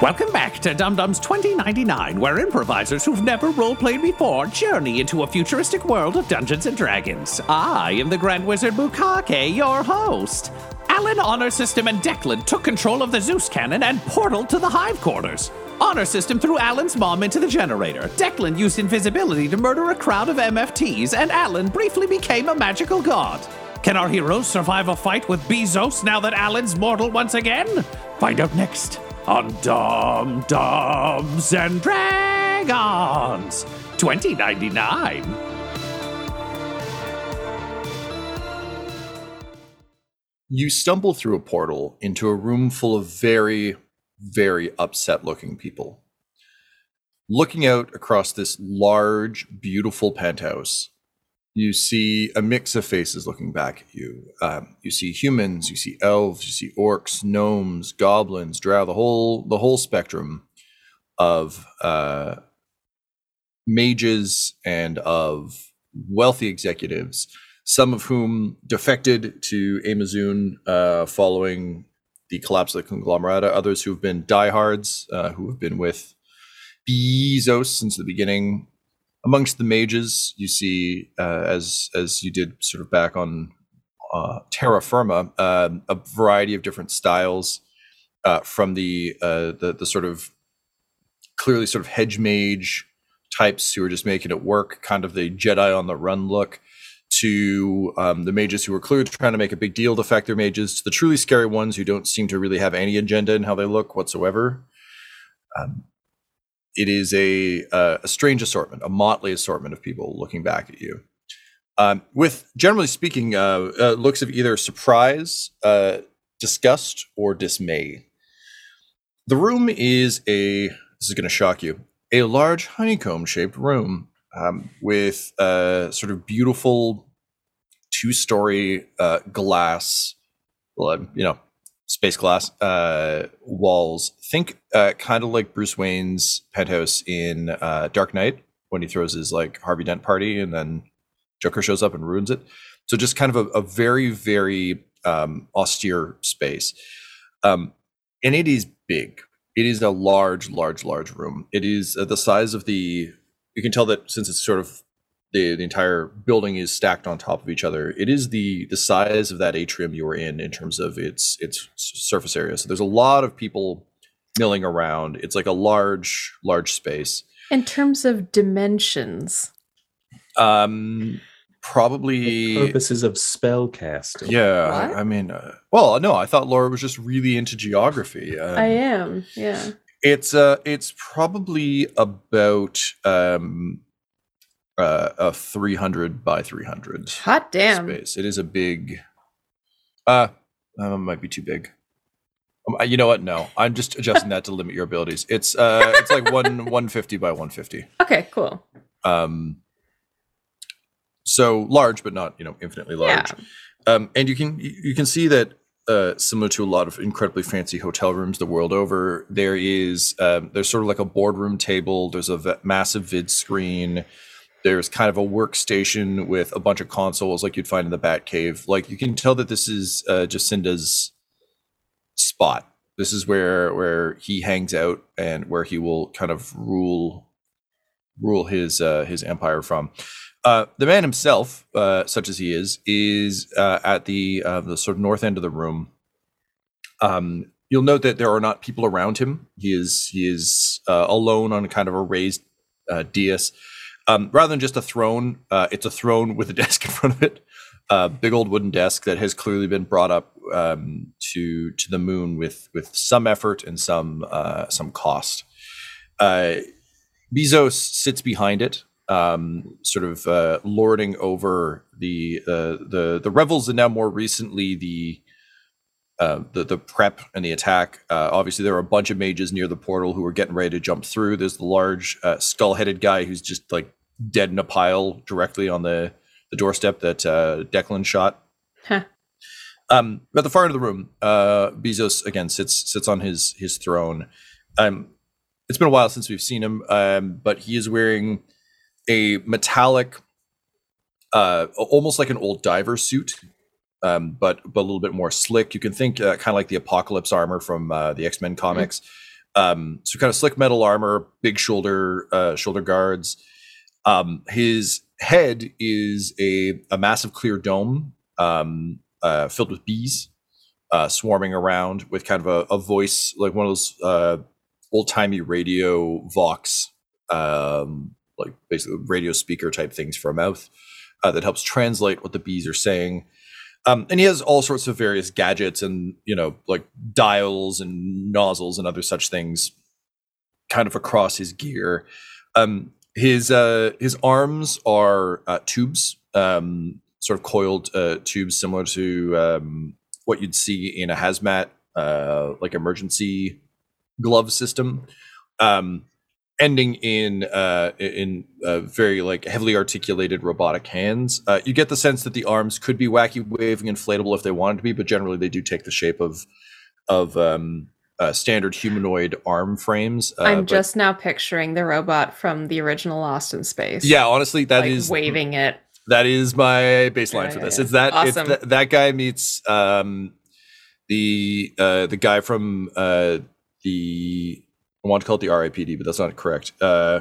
Welcome back to Dumb-Dumbs 2099, where improvisers who've never roleplayed before journey into a futuristic world of Dungeons and Dragons. I am the Grand Wizard Bukake, your host. Alyn Honor System and Declan took control of the Zeus cannon and portaled to the Hive quarters. Honor System threw Alyn's mom into the generator. Declan used invisibility to murder a crowd of MFTs, and Alyn briefly became a magical god. Can our heroes survive a fight with Bee-zoos now that Alyn's mortal once again? Find out next on Dumb-Dumbs and Dragons 2099. You stumble through a portal into a room full of very, very upset looking people. Looking out across this large, beautiful penthouse, you see a mix of faces looking back at you. Um, you see humans, you see elves, you see orcs, gnomes, goblins, drow, the whole the whole spectrum of uh, mages and of wealthy executives. Some of whom defected to Amazon uh, following the collapse of the conglomerata. Others who've been diehards, uh, who have been with Bezos since the beginning amongst the mages, you see, uh, as as you did sort of back on uh, Terra Firma, uh, a variety of different styles uh, from the, uh, the the sort of clearly sort of hedge mage types who are just making it work, kind of the Jedi on the run look, to um, the mages who are clearly trying to make a big deal to affect their mages, to the truly scary ones who don't seem to really have any agenda in how they look whatsoever. Um, it is a, uh, a strange assortment, a motley assortment of people looking back at you. Um, with generally speaking, uh, uh, looks of either surprise, uh, disgust, or dismay. The room is a, this is going to shock you, a large honeycomb shaped room um, with a sort of beautiful two story uh, glass, you know, space glass uh, walls. Think uh, kind of like Bruce Wayne's penthouse in uh, Dark Knight when he throws his like Harvey Dent party and then Joker shows up and ruins it. So just kind of a, a very very um, austere space, um, and it is big. It is a large, large, large room. It is uh, the size of the. You can tell that since it's sort of the, the entire building is stacked on top of each other. It is the the size of that atrium you were in in terms of its its surface area. So there's a lot of people milling around. It's like a large large space. In terms of dimensions, um, probably For purposes of spell casting. Yeah, What? I mean, uh, well, no, I thought Laura was just really into geography. Um, I am. Yeah. It's uh, it's probably about um, uh, a 300 by 300 Hot damn. space. It is a big. Uh, uh might be too big. Um, you know what? No, I'm just adjusting that to limit your abilities. It's uh, it's like one 150 by 150. Okay, cool. Um, so large, but not you know infinitely large. Yeah. Um, and you can you can see that uh, similar to a lot of incredibly fancy hotel rooms the world over, there is um, there's sort of like a boardroom table. There's a v- massive vid screen. There's kind of a workstation with a bunch of consoles like you'd find in the Batcave. Like you can tell that this is uh, Jacinda's spot. This is where where he hangs out and where he will kind of rule rule his uh, his empire from. Uh, the man himself, uh, such as he is, is uh, at the uh, the sort of north end of the room, Um, you'll note that there are not people around him. He is he is uh, alone on kind of a raised uh, dais. Um, rather than just a throne, uh, it's a throne with a desk in front of it. A big old wooden desk that has clearly been brought up um, to to the moon with with some effort and some uh, some cost. Uh, Bezos sits behind it, um, sort of uh, lording over the uh, the the revels, and now more recently the uh, the the prep and the attack. Uh, obviously, there are a bunch of mages near the portal who are getting ready to jump through. There's the large uh, skull-headed guy who's just like dead in a pile directly on the the doorstep that uh, Declan shot. Huh. Um, at the far end of the room, uh, Bezos again sits sits on his his throne. Um, it's been a while since we've seen him, um, but he is wearing a metallic, uh, almost like an old diver suit, um, but but a little bit more slick. You can think uh, kind of like the Apocalypse armor from uh, the X Men comics. Um, so kind of slick metal armor, big shoulder uh, shoulder guards. Um, his head is a a massive clear dome um, uh, filled with bees uh, swarming around with kind of a, a voice like one of those uh, old timey radio vox, um, like basically radio speaker type things for a mouth uh, that helps translate what the bees are saying. Um, and he has all sorts of various gadgets and you know like dials and nozzles and other such things, kind of across his gear. Um, his uh, his arms are uh, tubes, um, sort of coiled uh, tubes, similar to um, what you'd see in a hazmat, uh, like emergency glove system, um, ending in uh, in uh, very like heavily articulated robotic hands. Uh, you get the sense that the arms could be wacky waving inflatable if they wanted to be, but generally they do take the shape of of um, uh, standard humanoid arm frames. Uh, I'm just now picturing the robot from the original Lost in Space. yeah. Honestly, that is like waving it. that is my baseline Yeah, for this. yeah. It's that Awesome. it's that, that guy meets um, the uh, the guy from uh, the I want to call it the RIPD, but that's not correct. Uh,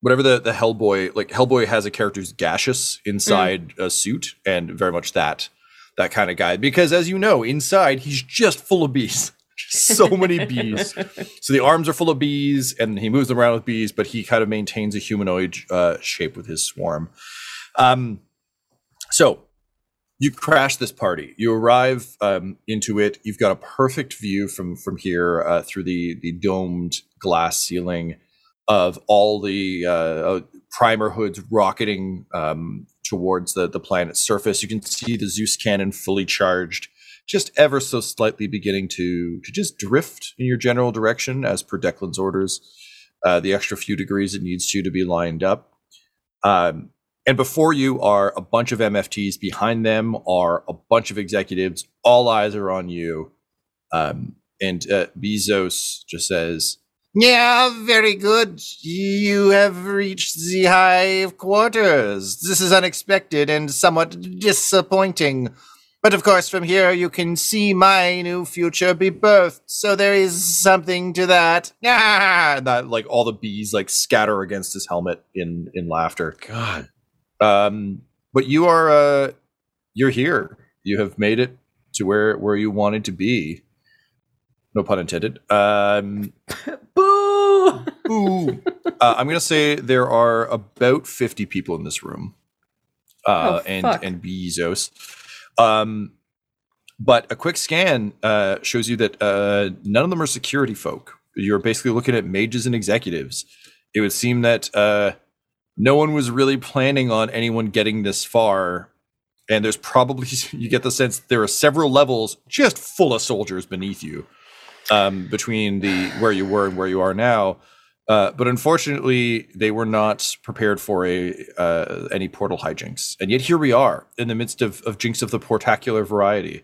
whatever the the Hellboy like Hellboy has a character who's gaseous inside a suit, and very much that that kind of guy. Because as you know, inside he's just full of bees. so many bees. So the arms are full of bees, and he moves them around with bees, but he kind of maintains a humanoid uh, shape with his swarm. Um, so you crash this party. You arrive um, into it. You've got a perfect view from from here uh, through the the domed glass ceiling of all the uh, uh, primer hoods rocketing um, towards the the planet's surface. You can see the Zeus cannon fully charged, just ever so slightly beginning to to just drift in your general direction as per Declan's orders. Uh, the extra few degrees it needs to to be lined up. Um, and before you are a bunch of MFTs. Behind them are a bunch of executives. All eyes are on you. Um, and uh, Bezos just says, Yeah, very good. You have reached the hive quarters. This is unexpected and somewhat disappointing. But of course, from here you can see my new future be birthed, so there is something to that. "Ah!" And that like all the bees like scatter against his helmet in in laughter. God. Um, but you are uh, you're here. You have made it to where where you wanted to be. No pun intended. Um, Boo! Ooh. uh, I'm gonna say there are about 50 people in this room, uh, Oh, and fuck. and Bezos. Um, but a quick scan uh, shows you that uh, none of them are security folk. You're basically looking at mages and executives. It would seem that uh, no one was really planning on anyone getting this far. And there's probably you get the sense there are several levels just full of soldiers beneath you um, between the where you were and where you are now. Uh, but unfortunately, they were not prepared for a uh, any portal hijinks, and yet here we are in the midst of, of jinx of the portacular variety.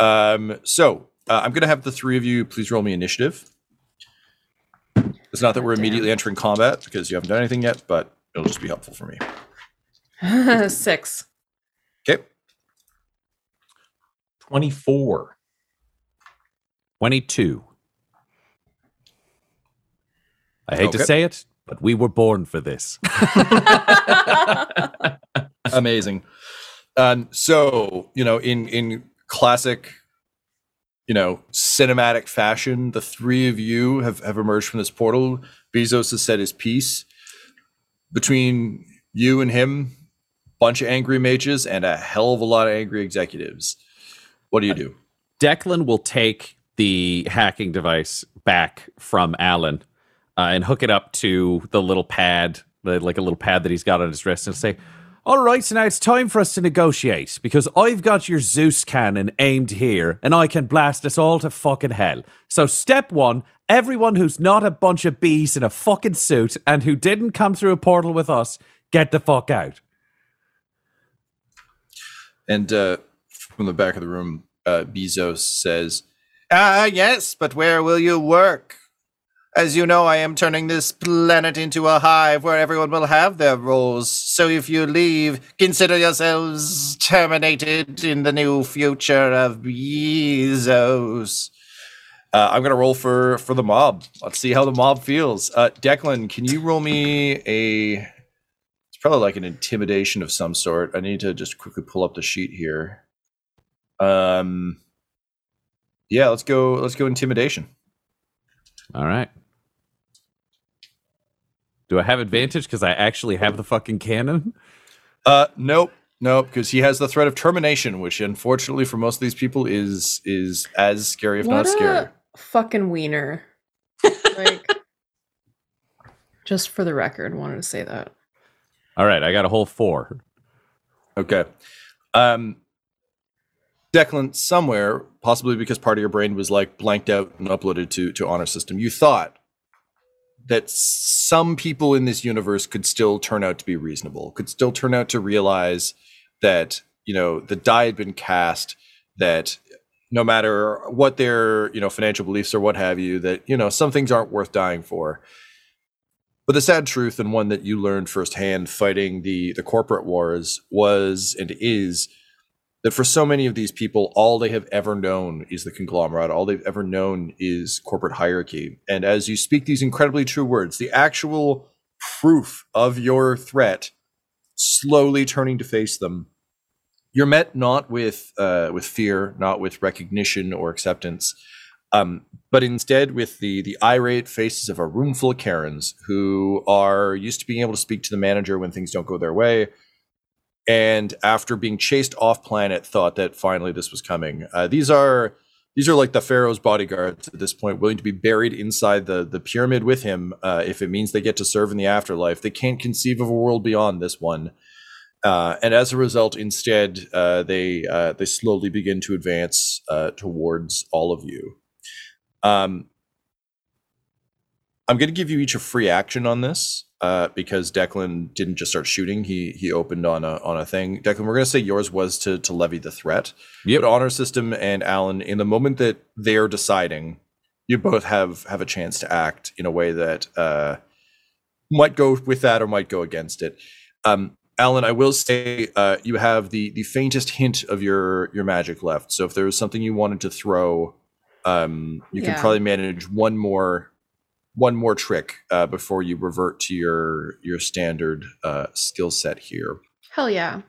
Um, so uh, I'm going to have the three of you please roll me initiative. It's not that we're Damn. immediately entering combat because you haven't done anything yet, but it'll just be helpful for me. Six. Okay. 24. 22. I hate Okay. to say it, but we were born for this. amazing um so you know in in classic you know, cinematic fashion, the three of you have, have emerged from this portal. Bezos has said his piece. Between you and him, bunch of angry mages and a hell of a lot of angry executives. What do you do? Declan will take the hacking device back from Alyn uh, and hook it up to the little pad, the, like a little pad that he's got on his wrist, and say, All right, so now it's time for us to negotiate because I've got your Zeus cannon aimed here and I can blast us all to fucking hell. So, step one everyone who's not a bunch of bees in a fucking suit and who didn't come through a portal with us, get the fuck out. And uh, from the back of the room, uh, Bezos says, Ah, yes, but where will you work? As you know, I am turning this planet into a hive where everyone will have their roles. So if you leave, consider yourselves terminated in the new future of Bezos. uh, I'm going to roll for, for the mob. Let's see how the mob feels. Uh, Declan, can you roll me a. It's probably like an intimidation of some sort. I need to just quickly pull up the sheet here. Um, yeah, let's go. Let's go intimidation. All right. Do I have advantage because I actually have the fucking cannon? Uh, nope, nope, because he has the threat of termination, which unfortunately for most of these people is is as scary, if what not a scary. fucking wiener. like, just for the record, wanted to say that. All right, I got a whole four. Okay. Um, Declan, somewhere, possibly because part of your brain was like blanked out and uploaded to to honor system, you thought that some people in this universe could still turn out to be reasonable, could still turn out to realize that you know the die had been cast, that no matter what their you know financial beliefs or what have you, that you know some things aren't worth dying for. But the sad truth, and one that you learned firsthand fighting the the corporate wars, was and is that for so many of these people, all they have ever known is the conglomerate. All they've ever known is corporate hierarchy. And as you speak these incredibly true words, the actual proof of your threat slowly turning to face them, you're met not with uh, with fear, not with recognition or acceptance, um, but instead with the the irate faces of a room full of Karens who are used to being able to speak to the manager when things don't go their way and after being chased off planet thought that finally this was coming. Uh, these are these are like the pharaoh's bodyguards at this point willing to be buried inside the the pyramid with him uh, if it means they get to serve in the afterlife. They can't conceive of a world beyond this one. Uh, and as a result instead uh, they uh, they slowly begin to advance uh, towards all of you. Um, i'm going to give you each a free action on this uh, because Declan didn't just start shooting; he he opened on a on a thing. Declan, we're gonna say yours was to to levy the threat. Yep. But honor system and Alyn, in the moment that they're deciding, you both have have a chance to act in a way that uh, might go with that or might go against it. Um, Alyn, I will say uh, you have the the faintest hint of your your magic left. So if there was something you wanted to throw, um, you can probably manage one more one more trick uh, before you revert to your your standard uh, skill set here. Hell yeah.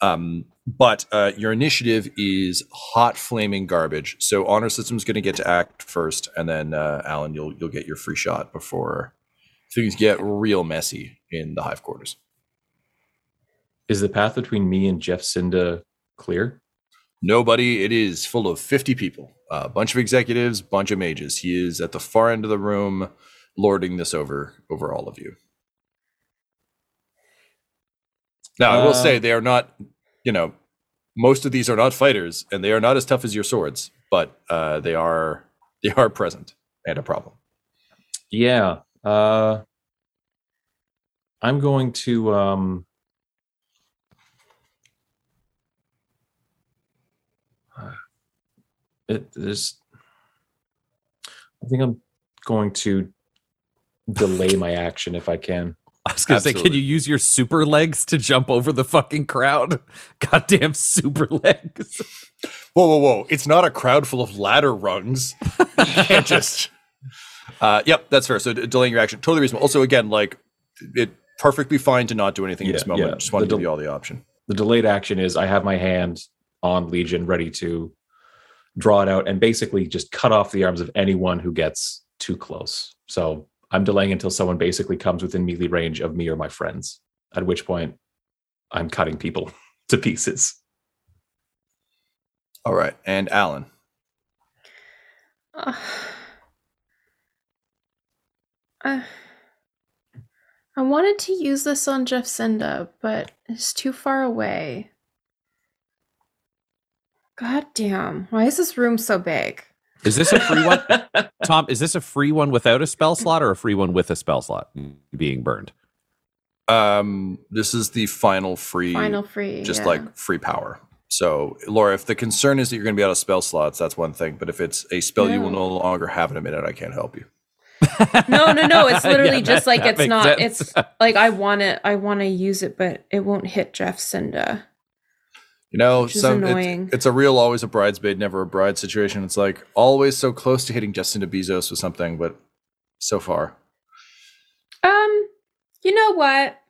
Um, but uh, your initiative is hot flaming garbage. So honor system's going to get to act first, and then uh, Alyn, you'll you'll get your free shot before things get real messy in the hive quarters. Is the path between me and Jeff Cinda clear? Nobody. It is full of fifty people. A bunch of executives, bunch of mages. He is at the far end of the room, lording this over over all of you. Now, I will Uh, say they are not. You know, most of these are not fighters, and they are not as tough as your swords, but uh, they are they are present and a problem. Yeah. Uh, I'm going to. Um, it is. I think I'm going to delay my action if I can. I was gonna say, can you use your super legs to jump over the fucking crowd? Goddamn super legs. Whoa, whoa, whoa! It's not a crowd full of ladder rungs. You can't just. Uh, yep, that's fair. So d- delaying your action, totally reasonable. Also, again, like it perfectly fine to not do anything in this moment. yeah. Just want to The give you all the option. The delayed action is I have my hand on Legion ready to draw it out and basically just cut off the arms of anyone who gets too close. So I'm delaying until someone basically comes within melee range of me or my friends, at which point I'm cutting people to pieces. All right, and Alyn. Uh, uh, I wanted to use this on Jeff Cinda, but it's too far away. God damn. Why is this room so big? Is this a free one? Tom, is this a free one without a spell slot or a free one with a spell slot being burned? Um, this is the final free, Final free. just yeah. like free power. So, Laura, if the concern is that you're going to be out of spell slots, that's one thing. But if it's a spell you will No. no longer have in a minute, I can't help you. No, no, no. It's literally Yeah, just that- like that it's not sense. it's like I wanna I wanna use it, but it won't hit Jeff Cinda. You know, Which is some it's, it's a real always a bridesmaid, never a bride situation. It's like always so close to hitting Justin to Bezos with something, but so far. Um, you know what?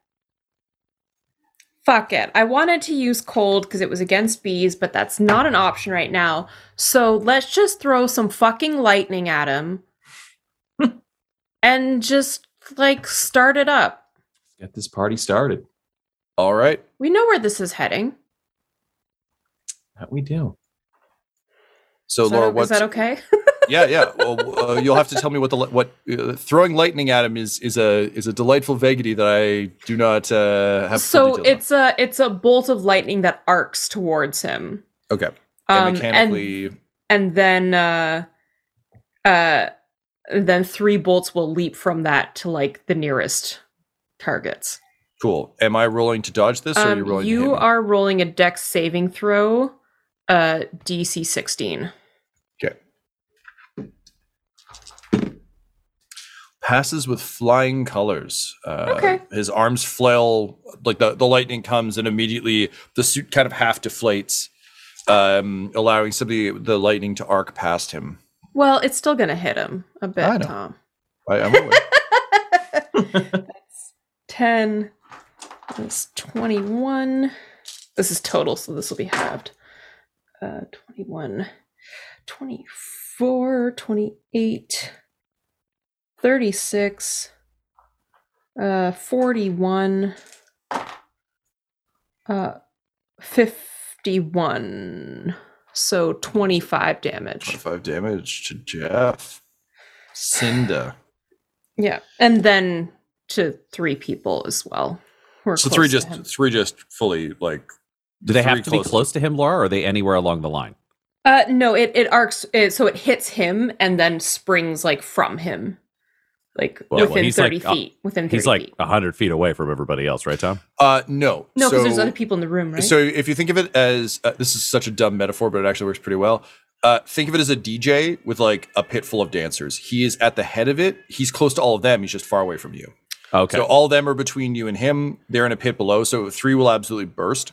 Fuck it. I wanted to use cold because it was against bees, but that's not an option right now. So let's just throw some fucking lightning at him and just like start it up. Get this party started. All right. We know where this is heading. That we do. So, is, Laura, what's is that okay? yeah, yeah. Well, uh, you'll have to tell me what the what uh, throwing lightning at him is is a is a delightful vagity that I do not uh, have. so details on. it's a it's a bolt of lightning that arcs towards him. okay. Um, And mechanically, and then uh uh then three bolts will leap from that to like the nearest targets. cool. Am I rolling to dodge this, or are you Um, rolling? to you hit me? are rolling a dex saving throw, uh DC 16. Okay. Passes with flying colors. Uh, Okay. His arms flail, like the, the lightning comes, and immediately the suit kind of half deflates, um, allowing some of the, the lightning to arc past him. Well, it's still gonna hit him a bit, I know. Tom. I, I'm aware. 10 that's 21. This is total, so this will be halved. Uh 21, 24, 28, 36, uh 41, uh 51. So 25 damage. 25 damage to Jeff. Cinda. Yeah. And then to three people as well. So three just three just fully like Do they have three to be close- close to him, Laura, or are they anywhere along the line? Uh, no, it it arcs. It, so it hits him and then springs like from him, like Well, well, within he's thirty like, uh, feet. Within 30 He's like feet. 100 feet away from everybody else, right, Tom? uh no. No, because so, there's other people in the room, right? So if you think of it as uh, this is such a dumb metaphor, but it actually works pretty well. Uh, think of it as a DJ with like a pit full of dancers. He is at the head of it. He's close to all of them. He's just far away from you. Okay. So all of them are between you and him. They're in a pit below. So three will absolutely burst.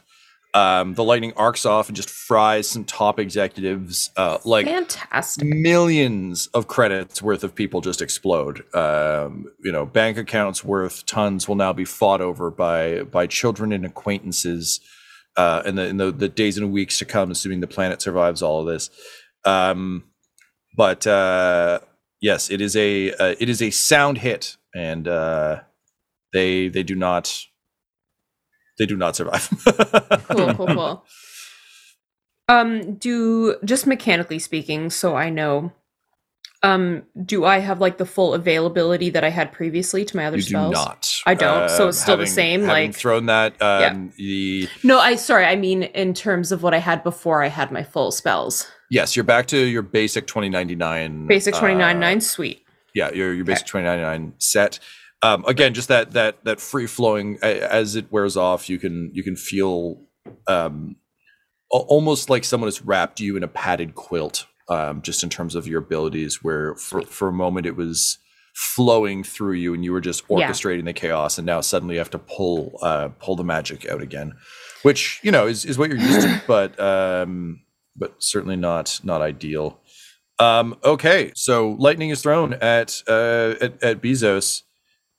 Um, the lightning arcs off and just fries some top executives. Uh, like Fantastic. millions of credits worth of people just explode. Um, you know, bank accounts worth tons will now be fought over by by children and acquaintances uh, in the in the, the days and weeks to come, assuming the planet survives all of this. Um, but uh, yes, it is a uh, it is a sound hit, and uh, they they do not they do not survive. Cool, cool, cool. Um, do just mechanically speaking, so I know. Um, do I have like the full availability that I had previously to my other you do spells? not. I don't, so it's still the same, having like- thrown that. Um, the No, I sorry, I mean in terms of what I had before I had my full spells. Yes, you're back to your basic 2099. Basic twenty nine uh, nine, sweet. Yeah, your your basic 2099 set. Um, again, just that that that free flowing as it wears off, you can you can feel um, almost like someone has wrapped you in a padded quilt. Um, just in terms of your abilities, where for for a moment it was flowing through you and you were just Yeah. orchestrating the chaos, and now suddenly you have to pull uh, pull the magic out again, which you know is is what you're used to, but um, but certainly not not ideal. Um, okay, so lightning is thrown at uh, at, at Bezos,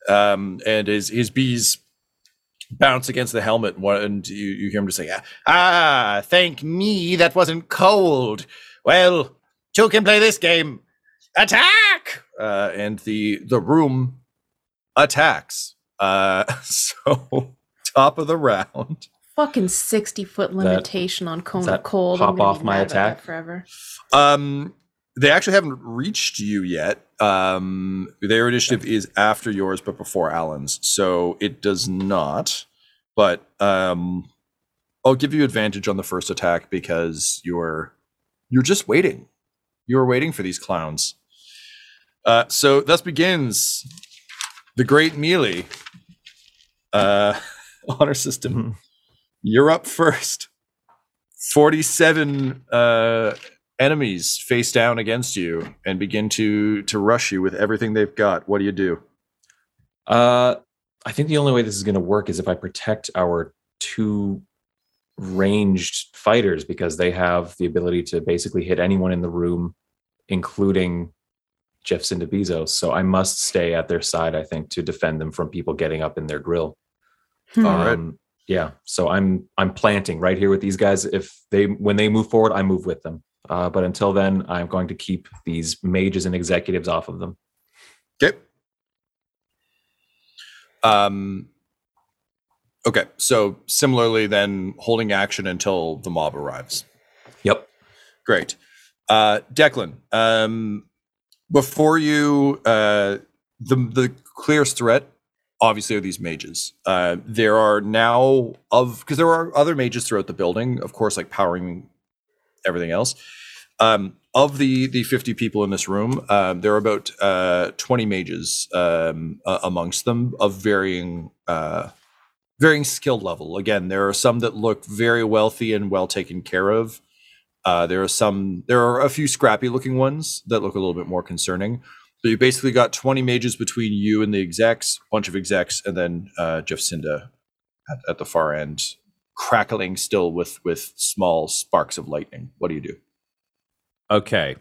um, and his his bees bounce against the helmet. And, and you, you hear him just say, "Ah, thank me, that wasn't cold. Well, two can play this game. Attack! Uh, and the the room attacks. Uh, so top of the round. Fucking 60 foot limitation on cone of cold. pop off my that attack? forever. Um, they actually haven't reached you yet. Um, their initiative is after yours, but before Alyn's, so it does not. But um, I'll give you advantage on the first attack because you're you're just waiting. You're waiting for these clowns. Uh, so thus begins the Great Melee uh, honor system. You're up first. Forty-seven uh, enemies face down against you and begin to to rush you with everything they've got. What do you do? Uh, I think the only way this is going to work is if I protect our two ranged fighters because they have the ability to basically hit anyone in the room, including Jeff Bezos. So I must stay at their side, I think, to defend them from people getting up in their grill. Hmm. All right. Um, yeah. So I'm I'm planting right here with these guys. If they when they move forward, I move with them. Uh, but until then, I'm going to keep these mages and executives off of them. Okay. Um. Okay, so similarly, then holding action until the mob arrives. Yep. Great. Uh, Declan, um, before you, uh, the the clearest threat, obviously, are these mages. Uh, there are now of because there are other mages throughout the building, of course, like powering everything else. Um, of the the fifty people in this room, um, there are about uh, twenty mages um, uh, amongst them of varying. Uh, varying skill level. Again, there are some that look very wealthy and well taken care of. Uh, there are some. There are a few scrappy looking ones that look a little bit more concerning. So you basically got twenty mages between you and the execs, bunch of execs, and then uh, Jeff Cinda at, at the far end, crackling still with with small sparks of lightning. What do you do? Okay.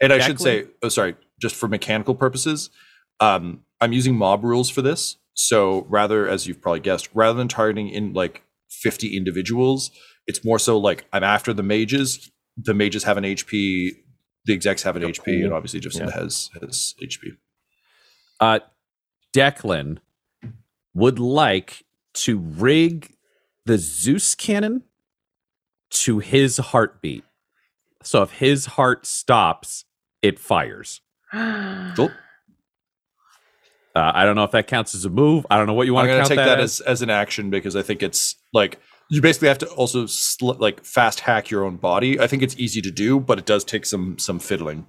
And I should say, oh, sorry, just for mechanical purposes, um, I'm using mob rules for this. So rather, as you've probably guessed, rather than targeting in like 50 individuals, it's more so like I'm after the mages. The mages have an HP, the execs have an HP, and obviously Jacinda Yeah. has has HP. Uh, Declan would like to rig the Zeus cannon to his heartbeat. So if his heart stops, it fires. Cool. Uh, I don't know if that counts as a move. I don't know what you I'm want to going to take that, that as. as as an action because I think it's like you basically have to also sl- like fast hack your own body. I think it's easy to do, but it does take some some fiddling.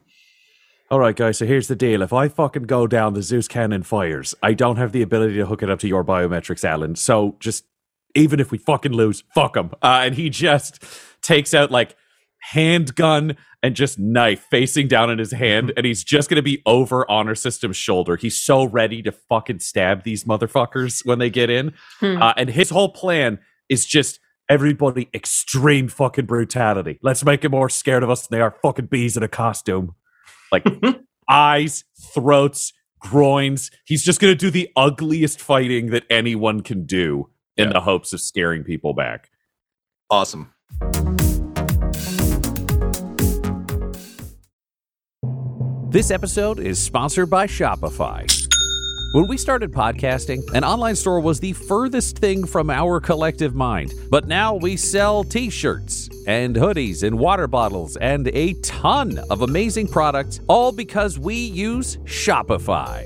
All right, guys. So here's the deal: if I fucking go down, the Zeus cannon fires. I don't have the ability to hook it up to your biometrics, Alyn. So just even if we fucking lose, fuck him. Uh, and he just takes out like handgun and just knife facing down in his hand, and he's just gonna be over honor system's shoulder. He's so ready to fucking stab these motherfuckers when they get in. Hmm. Uh, and his whole plan is just everybody extreme fucking brutality. Let's make them more scared of us than they are fucking bees in a costume. Like eyes, throats, groins. He's just going to do the ugliest fighting that anyone can do in Yeah. the hopes of scaring people back. Awesome. This episode is sponsored by Shopify. When we started podcasting, an online store was the furthest thing from our collective mind. But now we sell t shirts and hoodies and water bottles and a ton of amazing products, all because we use Shopify.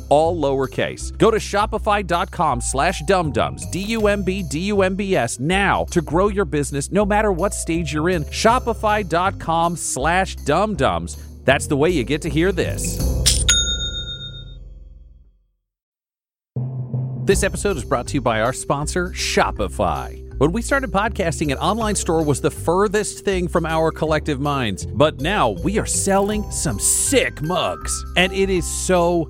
all lowercase. Go to shopify.com slash dumbdumbs, D-U-M-B, D-U-M-B-S, now to grow your business no matter what stage you're in. Shopify.com slash dumbdumbs. That's the way you get to hear this. This episode is brought to you by our sponsor, Shopify. When we started podcasting, an online store was the furthest thing from our collective minds. But now we are selling some sick mugs. And it is so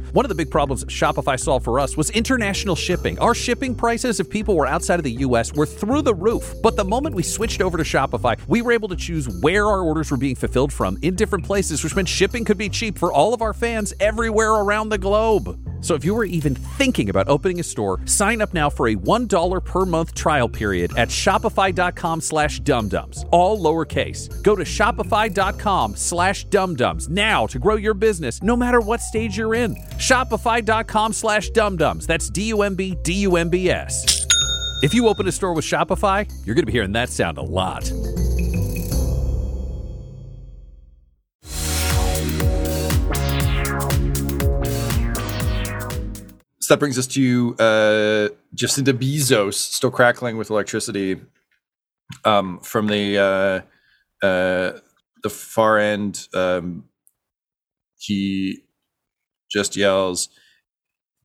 One of the big problems Shopify solved for us was international shipping. Our shipping prices, if people were outside of the US, were through the roof. But the moment we switched over to Shopify, we were able to choose where our orders were being fulfilled from in different places, which meant shipping could be cheap for all of our fans everywhere around the globe. So if you were even thinking about opening a store, sign up now for a $1 per month trial period at shopify.com slash dumbdumbs, all lowercase. Go to shopify.com slash dumbdumbs now to grow your business no matter what stage you're in. Shopify.com slash dumbdumbs. That's D-U-M-B, D-U-M-B-S. If you open a store with Shopify, you're going to be hearing that sound a lot. That brings us to uh, Jacinta Bezos, still crackling with electricity um, from the uh, uh, the far end. Um, he just yells,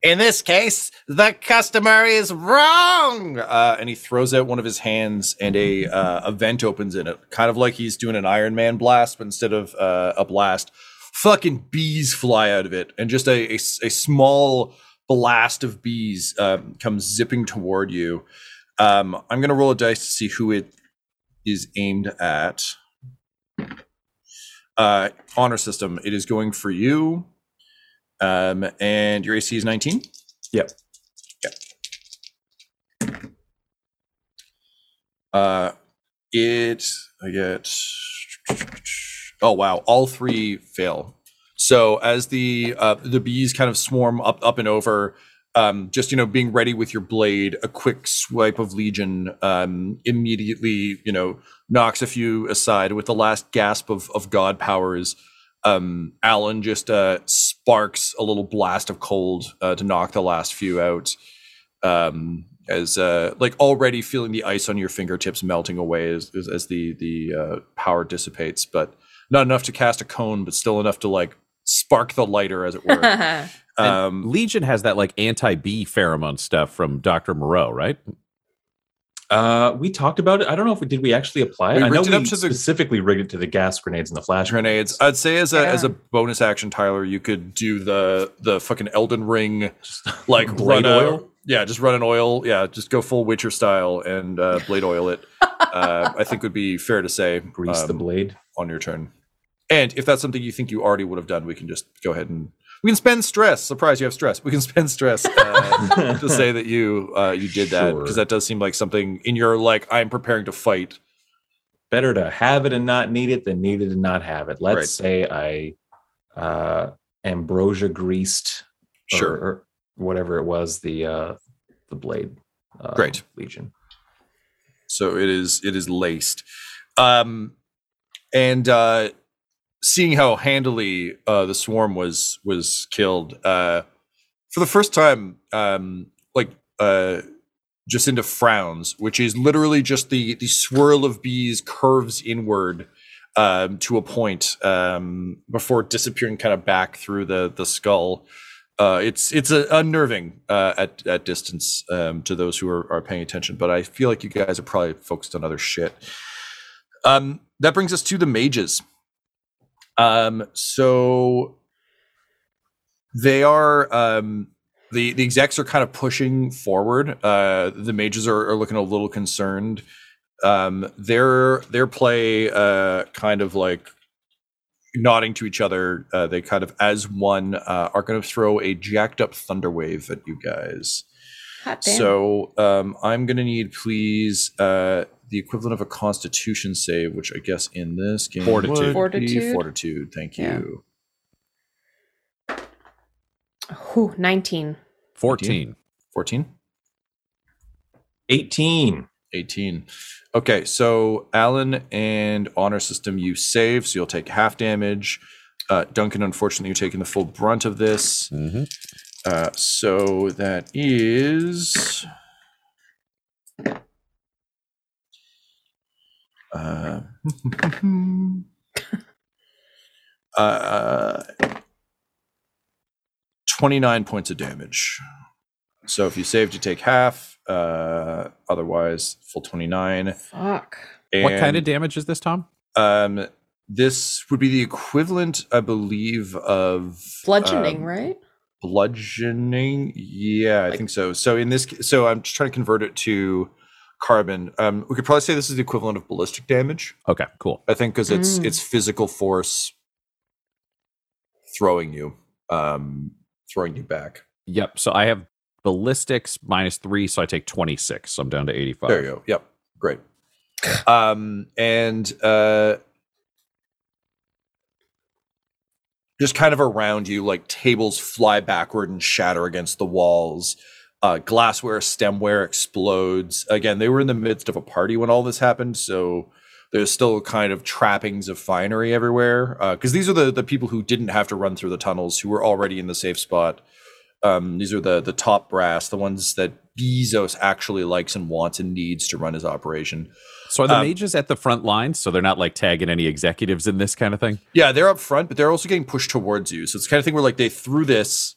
"In this case, the customer is wrong!" Uh, and he throws out one of his hands, and a uh, a vent opens in it, kind of like he's doing an Iron Man blast, but instead of uh, a blast, fucking bees fly out of it, and just a a small blast of bees um, comes zipping toward you. Um, I'm gonna roll a dice to see who it is aimed at. Uh, honor system. It is going for you. Um, and your AC is 19. Yep. Yep. Uh, it. I get. Oh wow! All three fail. So as the uh, the bees kind of swarm up up and over, um, just you know being ready with your blade, a quick swipe of legion um, immediately you know knocks a few aside with the last gasp of of god powers. Um, Alyn just uh, sparks a little blast of cold uh, to knock the last few out. Um, as uh, like already feeling the ice on your fingertips melting away as as, as the the uh, power dissipates, but not enough to cast a cone, but still enough to like spark the lighter, as it were. Um, Legion has that like anti-bee pheromone stuff from Dr. Moreau, right? Uh, we talked about it. I don't know if we did. We actually apply it. We I know rigged it we up to the- specifically rigged it to the gas grenades and the flash grenades. I'd say as a Yeah. as a bonus action, Tyler, you could do the the fucking Elden Ring Just like blade run a- oil. yeah, just run an oil. Yeah, just go full Witcher style and uh, blade oil it. uh, I think would be fair to say. Grease the um, blade. on your turn. And if that's something you think you already would have done, we can just go ahead and we can spend stress. Surprise, you have stress. We can spend stress uh, to say that you uh, you did that because that does seem like something in your like I'm preparing to fight. Better to have it and not need it than need it and not have it. Let's Right. say I uh, ambrosia greased, or- Sure. or whatever it was, the uh, the blade. Uh, Great. Legion. so it is it is laced. Um, and uh, seeing how handily uh, the swarm was was killed, uh, for the first time, um, like uh, Jacinda frowns, which is literally just the the swirl of bees curves inward um, to a point um, before disappearing kind of back through the the skull. Uh, it's it's uh, unnerving uh, at at distance um, to those who are, are paying attention, but I feel like you guys are probably focused on other shit. Um, that brings us to the mages. Um, so they are um, the the execs are kind of pushing forward. Uh, the mages are, are looking a little concerned. Um, their their play uh, kind of like nodding to each other. Uh, they kind of as one uh, are going to throw a jacked up thunder wave at you guys. So um, I'm going to need please uh, the equivalent of a Constitution save, which I guess in this game Fortitude. would be Fortitude. Fortitude. Thank Yeah. you. Whew, 19. 14. 14? 18. 18. Okay, so Alyn and Honor System, you save, so you'll take half damage. Uh, Duncan, unfortunately, you're taking the full brunt of this. hmm Uh, so that is. Uh, uh, 29 points of damage. So if you saved, you take half. Uh, otherwise, full 29. Fuck. What kind of damage is this, Tom? um, this would be the equivalent, I believe, of Bludgeoning, um, right? Bludgeoning, yeah, I think so. So in this, so I'm just trying to convert it to carbon. Um, we could probably say this is the equivalent of ballistic damage. Okay, cool. I think because it's Mm. it's physical force throwing you, um, throwing you back. Yep. So I have ballistics minus three, so I take 26. So I'm down to 85. There you go. Yep. Great. Um, and uh, just kind of around you, like tables fly backward and shatter against the walls. Uh, glassware, stemware explodes. Again, they were in the midst of a party when all this happened, so there's still kind of trappings of finery everywhere. Because these are the the people who didn't have to run through the tunnels, who were already in the safe spot. Um, these are the the top brass, the ones that Bee-zoos actually likes and wants and needs to run his operation. So are the Um, mages at the front lines? So they're not like tagging any executives in this kind of thing? Yeah, they're up front, but they're also getting pushed towards you. So it's kind of thing where like they threw this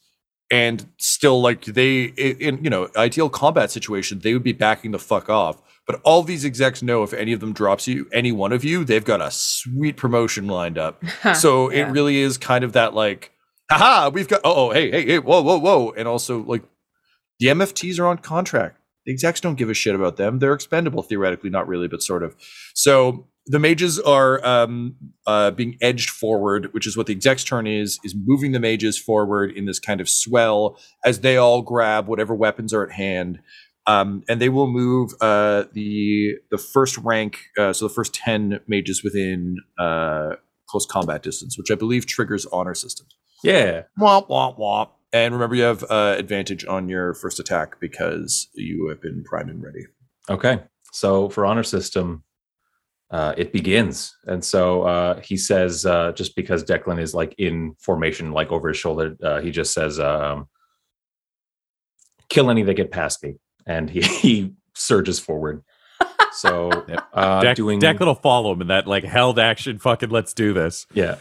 and still like they in you know ideal combat situation they would be backing the fuck off. But all these execs know if any of them drops you, any one of you, they've got a sweet promotion lined up. so Yeah. it really is kind of that like, haha, we've got oh, oh hey hey hey whoa whoa whoa, and also like the MFTs are on contract. The execs don't give a shit about them. They're expendable theoretically, not really, but sort of. So the mages are um, uh, being edged forward, which is what the exec's turn is, is moving the mages forward in this kind of swell as they all grab whatever weapons are at hand. Um, and they will move uh, the the first rank, uh, so the first ten mages within uh, close combat distance, which I believe triggers honor system. Yeah. Womp womp womp. And remember, you have uh, advantage on your first attack because you have been primed and ready. Okay. So for honor system, uh, it begins. And so uh, he says, uh, just because Declan is like in formation, like over his shoulder, uh, he just says, um, kill any that get past me. And he, he surges forward. So uh, Deck, doing Declan will follow him in that like held action. Fucking let's do this. Yeah.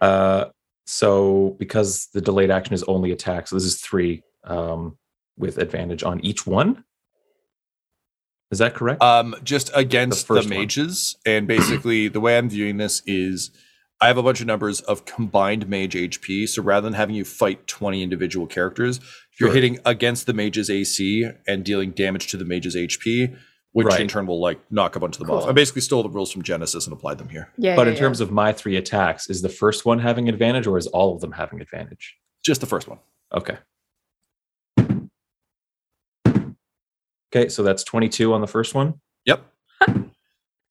Uh, so because the delayed action is only attack, so this is three um, with advantage on each one. Is that correct? Um, just against The the, first one. mages, and basically the way I'm viewing this is, I have a bunch of numbers of combined mage HP. So rather than having you fight 20 individual characters, you're Sure. hitting against the mage's AC and dealing damage to the mage's HP, which in turn will like knock a bunch of them off. Cool. I basically stole the rules from Genesis and applied them here. Yeah. but yeah, in terms of my three attacks, is the first one having advantage or is all of them having advantage? Just the first one. Okay. Okay, so that's 22 on the first one, Yep.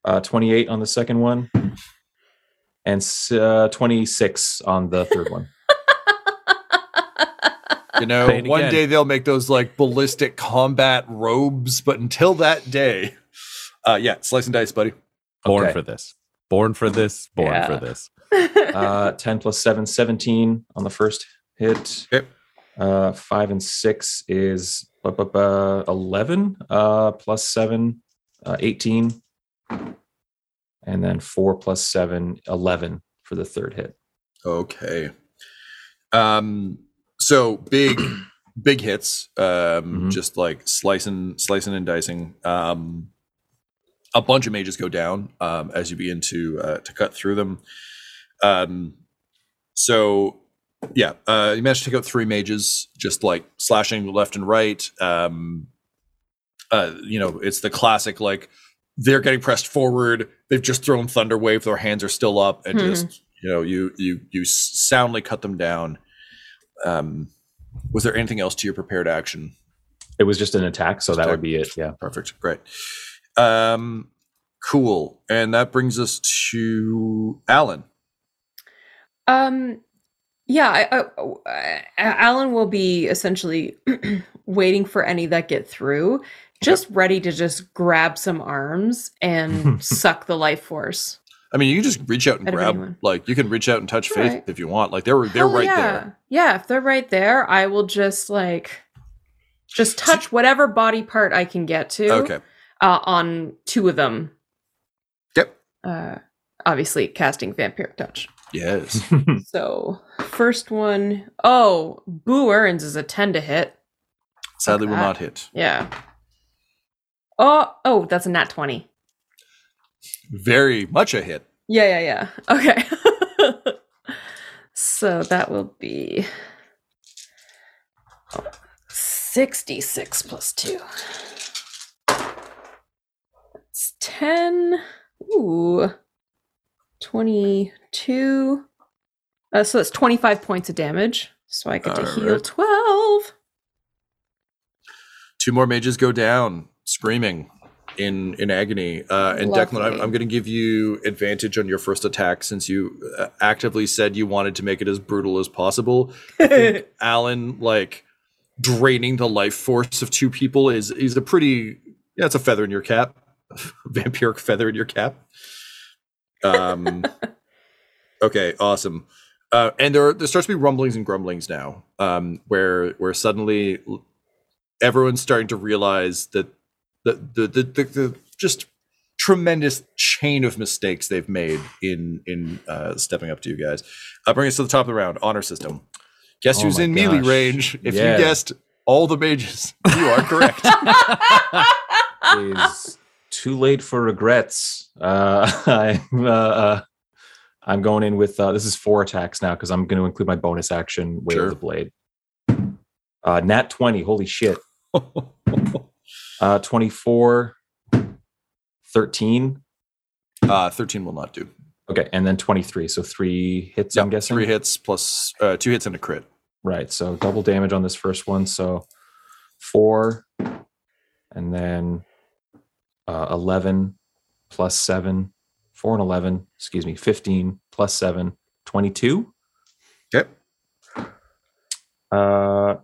uh, 28 on the second one, and uh, 26 on the third one. You know, Say one again. day they'll make those like ballistic combat robes, but until that day, Uh, yeah, slice and dice, buddy. Born Okay. for this. Born for this. Born Yeah. for this. Uh, 10 plus 7, 17 on the first hit. Okay. Uh, 5 and 6 is 11 uh, plus 7, uh, 18. And then 4 plus 7, 11 for the third hit. Okay. Um. So big, big hits. Um. Mhm. Just like slicing, slicing and dicing. Um. A bunch of mages go down. Um. As you begin to uh, to cut through them. Um. So. Yeah. Uh. You managed to take out three mages, just like slashing left and right. Um. Uh. You know, it's the classic like. They're getting pressed forward. They've just thrown thunder wave. Their hands are still up, and Hmm. just you know you you you soundly cut them down um was there anything else to your prepared action It was just an attack, so that Attack. would be it. Yeah. perfect great um cool and that brings us to Alyn Um, yeah, I, I, Alyn will be essentially waiting for any that get through, just ready to just grab some arms and suck the life force. i mean you can just reach out and Out grab like you can reach out and touch faith Right. if you want like they're they're Hell right yeah. there Yeah, if they're right there, I will just like just touch whatever body part I can get to. okay Uh, on two of them. Yep. Uh, obviously casting vampiric touch. yes So first one, oh, Boo Earns is a ten to hit. sadly will not hit Yeah. Oh, oh, that's a nat 20. very much a hit Yeah, yeah, yeah. Okay. so that will be 66 plus 2. That's 10. Ooh. 22. Uh, so that's 25 points of damage. So I get to heal Alright. 12. two more mages go down screaming in in agony uh and declan i'm, I'm going to give you advantage on your first attack since you uh, actively said you wanted to make it as brutal as possible I think Alyn like draining the life force of two people is is a pretty yeah it's a feather in your cap vampiric feather in your cap um okay awesome uh, and there there starts to be rumblings and grumblings now, um, where where suddenly everyone's starting to realize that the the the, the, the just tremendous chain of mistakes they've made in in uh, stepping up to you guys. Uh, bring us to the top of the round. Honor system. Guess Oh who's in melee range? If Yeah. you guessed all the mages, you are correct. too late for regrets. Uh, I'm uh, uh, I'm going in with uh, this is four attacks now because I'm going to include my bonus action Way Sure. of the Blade. Uh, nat twenty, holy shit! Uh, 24, 13. uh, Thirteen will not do. Okay, and then twenty three. So three hits. I'm guessing three hits plus uh, two hits and a crit. Right. So double damage on this first one. So four, and then uh, 11 plus seven, four and 11, excuse me, 15 plus seven, 22. Okay. Uh,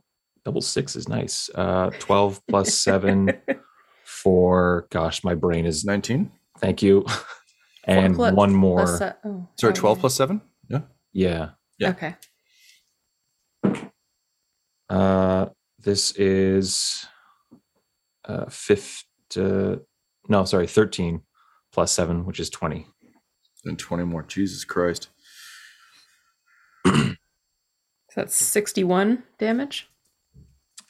double six is nice. Uh, 12 plus seven for, gosh, my brain is, Nineteen. thank you. And Plus- one more. plus se- oh, Sorry, oh, twelve yeah. plus seven. Yeah. yeah. Yeah. Okay. Uh, this is uh, fifth. Uh, no, sorry, thirteen plus seven, which is twenty. And twenty more. Jesus Christ. So that's 61 damage.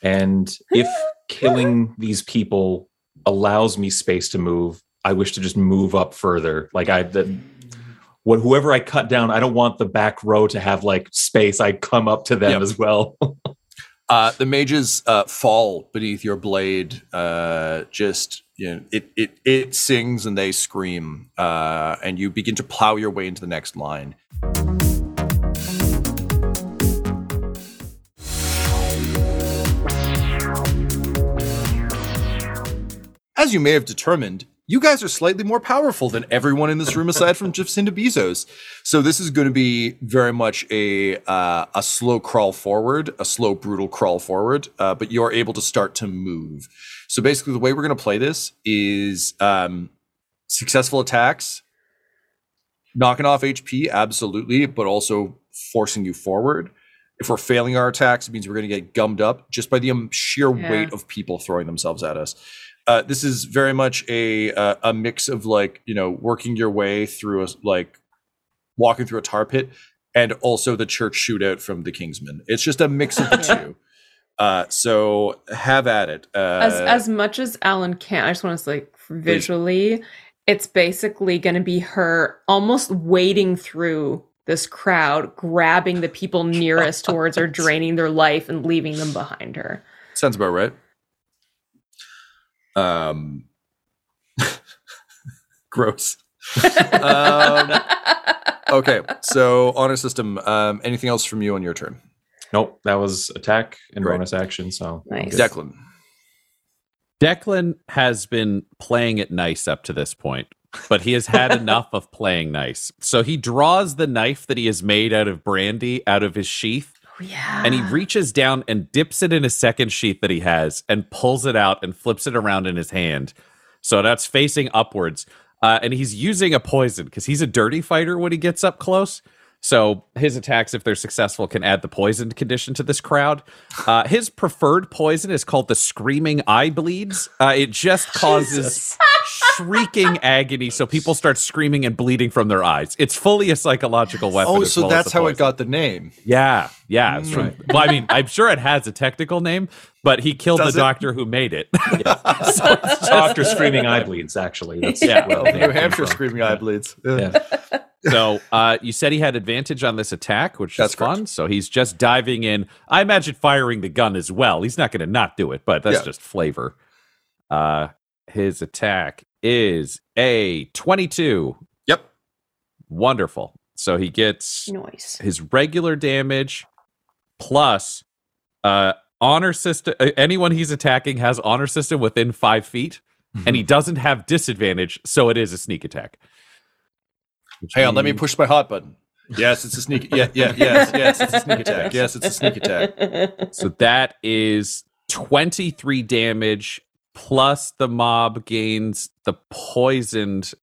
And if killing these people allows me space to move, I wish to just move up further. Like I, the, what whoever I cut down, I don't want the back row to have like space. I come up to them Yep. as well. Uh, the mages uh, fall beneath your blade. Uh, just you know, it it it sings and they scream, uh, and you begin to plow your way into the next line. As you may have determined, you guys are slightly more powerful than everyone in this room aside from Jacinda Bee-zoos. So this is going to be very much a uh, a slow crawl forward, a slow brutal crawl forward, uh, but you are able to start to move. So basically, the way we're going to play this is um, successful attacks, knocking off HP, absolutely, but also forcing you forward. If we're failing our attacks, it means we're going to get gummed up just by the um, sheer Yeah. weight of people throwing themselves at us. Uh, this is very much a uh, a mix of like you know working your way through a like walking through a tar pit and also the church shootout from the Kingsman. It's just a mix of the two. Uh, so have at it. Uh, as as much as Alyn can, I just want to say like, visually, it's basically going to be her almost wading through this crowd, grabbing the people nearest towards her, draining their life, and leaving them behind her. Sounds about right. Um, gross. um, okay, so honor system. Um, anything else from you on your turn, Nope, that was attack and Right. bonus action. So Nice. Declan? Declan has been playing it nice up to this point, but he has had enough of playing nice. So he draws the knife that he has made out of brandy out of his sheath Oh, yeah. and he reaches down and dips it in a second sheath that he has and pulls it out and flips it around in his hand. So that's facing upwards. Uh, and he's using a poison because he's a dirty fighter when he gets up close. So his attacks, if they're successful, can add the poisoned condition to this crowd. Uh, his preferred poison is called the Screaming Eye Bleeds. Uh, it just causes shrieking agony, so people start screaming and bleeding from their eyes. It's fully a psychological weapon. Oh, so well that's the how it got the name. Yeah, yeah. It's from, well, I mean, I'm sure it has a technical name, but he killed Does the it? doctor who made it. Doctor screaming eye bleeds. Actually, that's Yeah. where the name New Hampshire from. screaming eye bleeds. Yeah. So uh, you said he had advantage on this attack, which That's is fun. So he's just diving in. I imagine firing the gun as well. He's not going to not do it, but that's Yeah. just flavor. Uh, his attack is a 22. Yep. Wonderful. So he gets Noise. his regular damage plus uh honor system uh, anyone he's attacking has honor system within five feet and he doesn't have disadvantage so it is a sneak attack Hang on, let me push my hot button. Yes, it's a sneak. Yeah, yeah, yes, yes, it's a sneak attack. Yes, it's a sneak attack. so that is 23 damage plus the mob gains the poisoned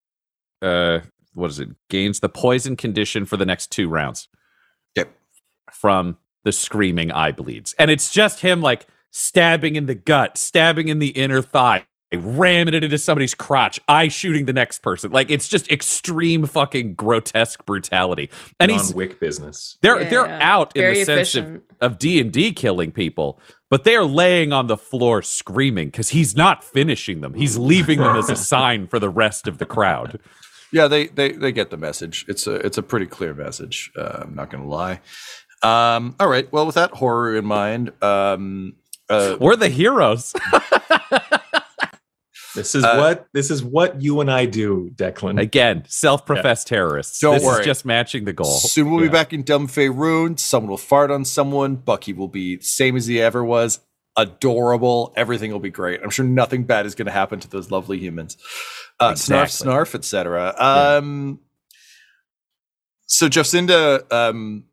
uh what is it gains the poison condition for the next two rounds Okay. from the screaming eye bleeds. And it's just him like stabbing in the gut, stabbing in the inner thigh, ramming it into somebody's crotch, eye shooting the next person. Like it's just extreme fucking grotesque brutality. And he's Non wick business. they're Yeah, they're yeah. out in Very the sense of, of D&D killing people, but they are laying on the floor screaming cuz he's not finishing them. He's leaving them as a sign for the rest of the crowd. Yeah, they they they get the message. It's a it's a pretty clear message. Uh, I'm not going to lie. Um, all right. Well, with that horror in mind, um, uh, We're the heroes. This is Uh, what this is what you and I do, Declan. Again, self-professed terrorists. Don't this worry. is just matching the goal. soon we'll Yeah. be back in Dumfay Ruin. Someone will fart on someone. Bucky will be same as he ever was. Adorable. Everything will be great. I'm sure nothing bad is going to happen to those lovely humans. Uh, Exactly. Snarf, snarf, etc. Um, so Jacinda um,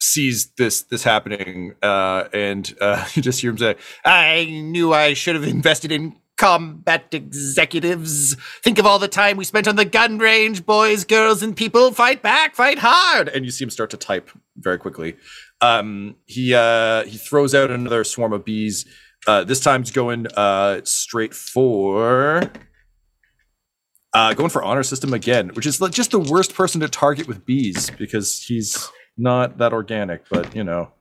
sees this this happening, uh, and uh, you just hear him say, "I knew I should have invested in." Combat executives. Think of all the time we spent on the gun range, boys, girls, and people. Fight back, fight hard. And you see him start to type very quickly. Um, he uh, he throws out another swarm of bees. Uh, this time's going uh, straight for uh, going for honor system again, which is like just the worst person to target with bees because he's not that organic. But you know,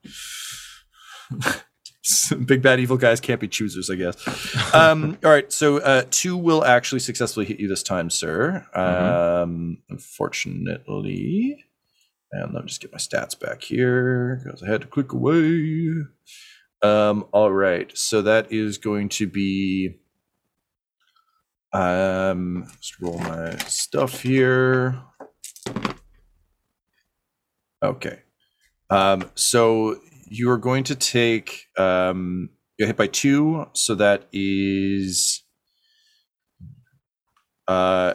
big bad evil guys can't be choosers, I guess. Um, all right, so uh, two will actually successfully hit you this time, sir. Um, unfortunately, and let me just get my stats back here because I had to click away. Um, all right, so that is going to be. Um, let's roll my stuff here. Okay. Um, so you are going to take um you hit by two, so that is uh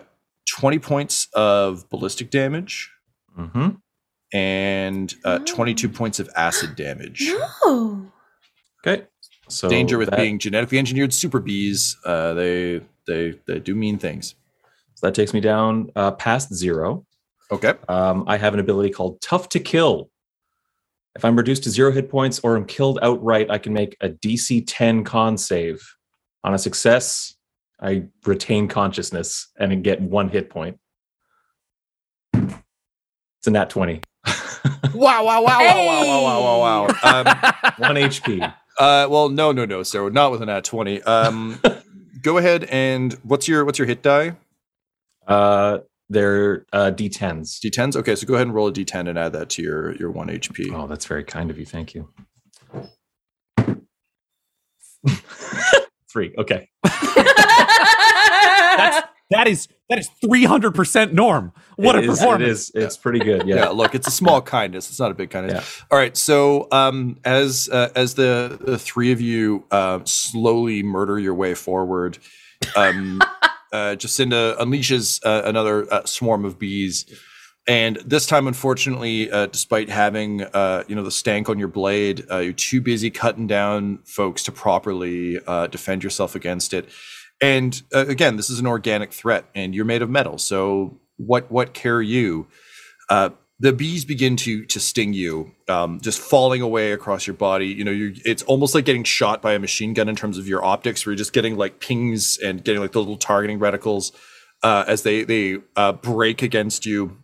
20 points of ballistic damage Mm-hmm. and uh, Oh. 22 points of acid damage. No. Okay. So Danger with that- being genetically engineered super bees. Uh, they they they do mean things. So that takes me down uh, past zero. Okay. Um, I have an ability called Tough to Kill. If I'm reduced to zero hit points or I'm killed outright, I can make a DC 10 con save. On a success, I retain consciousness and get one hit point. It's a nat 20. wow, wow, wow, hey! wow, wow, wow, wow, wow. Um, one HP. Uh, well, no, no, no, sir. Not with an at 20. Um, go ahead and what's your what's your hit die? Uh, they're uh, D10s. D10s. Okay, so go ahead and roll a D10 and add that to your your one HP. Oh, that's very kind of you. Thank you. Three. Okay. That's that is that is three hundred percent norm. What It a is- performance! It is. It's pretty good. yeah. Yeah. look, it's a small kindness. It's not a big kindness. Yeah. All right. So, um, as uh, as the the three of you uh, slowly murder your way forward, um, uh, Jacinda unleashes uh, another uh, swarm of bees, and this time, unfortunately, uh, despite having uh, you know the stank on your blade, you're too busy cutting down folks to properly defend yourself against it. And again, this is an organic threat, and you're made of metal. So, what what care you? The bees begin to to sting you, um, just falling away across your body. You know, you it's almost like getting shot by a machine gun in terms of your optics, where you're just getting like pings and getting like the little targeting reticles uh, as they they uh, break against you.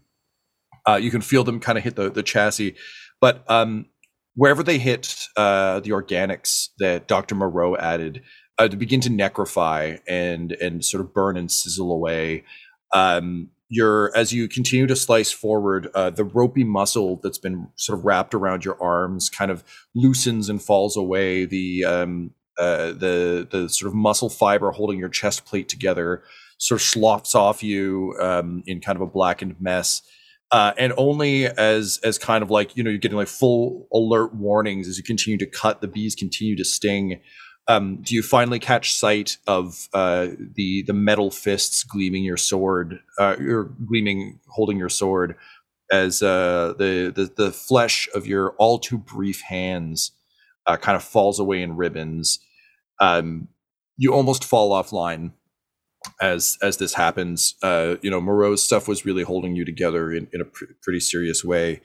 Uh, you can feel them kind of hit the the chassis, but um, wherever they hit uh, the organics that Dr. Moreau added, uh, to begin to necrofy and and sort of burn and sizzle away. Um, you're as you continue to slice forward, uh, the ropey muscle that's been sort of wrapped around your arms kind of loosens and falls away. The um, uh, the the sort of muscle fiber holding your chest plate together sort of sloughs off you um, in kind of a blackened mess. Uh, and only as as kind of like you know you're getting like full alert warnings as you continue to cut the bees continue to sting um, do you finally catch sight of uh, the the metal fists gleaming your sword, uh, or gleaming holding your sword, as uh, the, the the flesh of your all too brief hands uh, kind of falls away in ribbons? Um, you almost fall offline as as this happens. Uh, you know, Moreau's stuff was really holding you together in, in a pr- pretty serious way.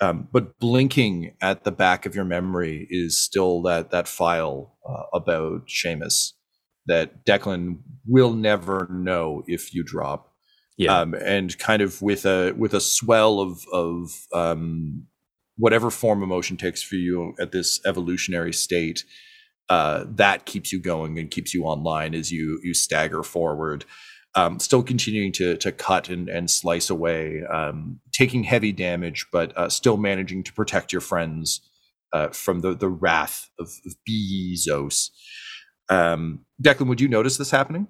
Um, but blinking at the back of your memory is still that that file uh, about Seamus that Declan will never know if you drop. Yeah. Um, and kind of with a with a swell of of um, whatever form emotion takes for you at this evolutionary state, uh, that keeps you going and keeps you online as you you stagger forward um, still continuing to to cut and, and slice away, um, taking heavy damage, but uh, still managing to protect your friends uh, from the the wrath of, of Bee-zoos. Um, Declan, would you notice this happening?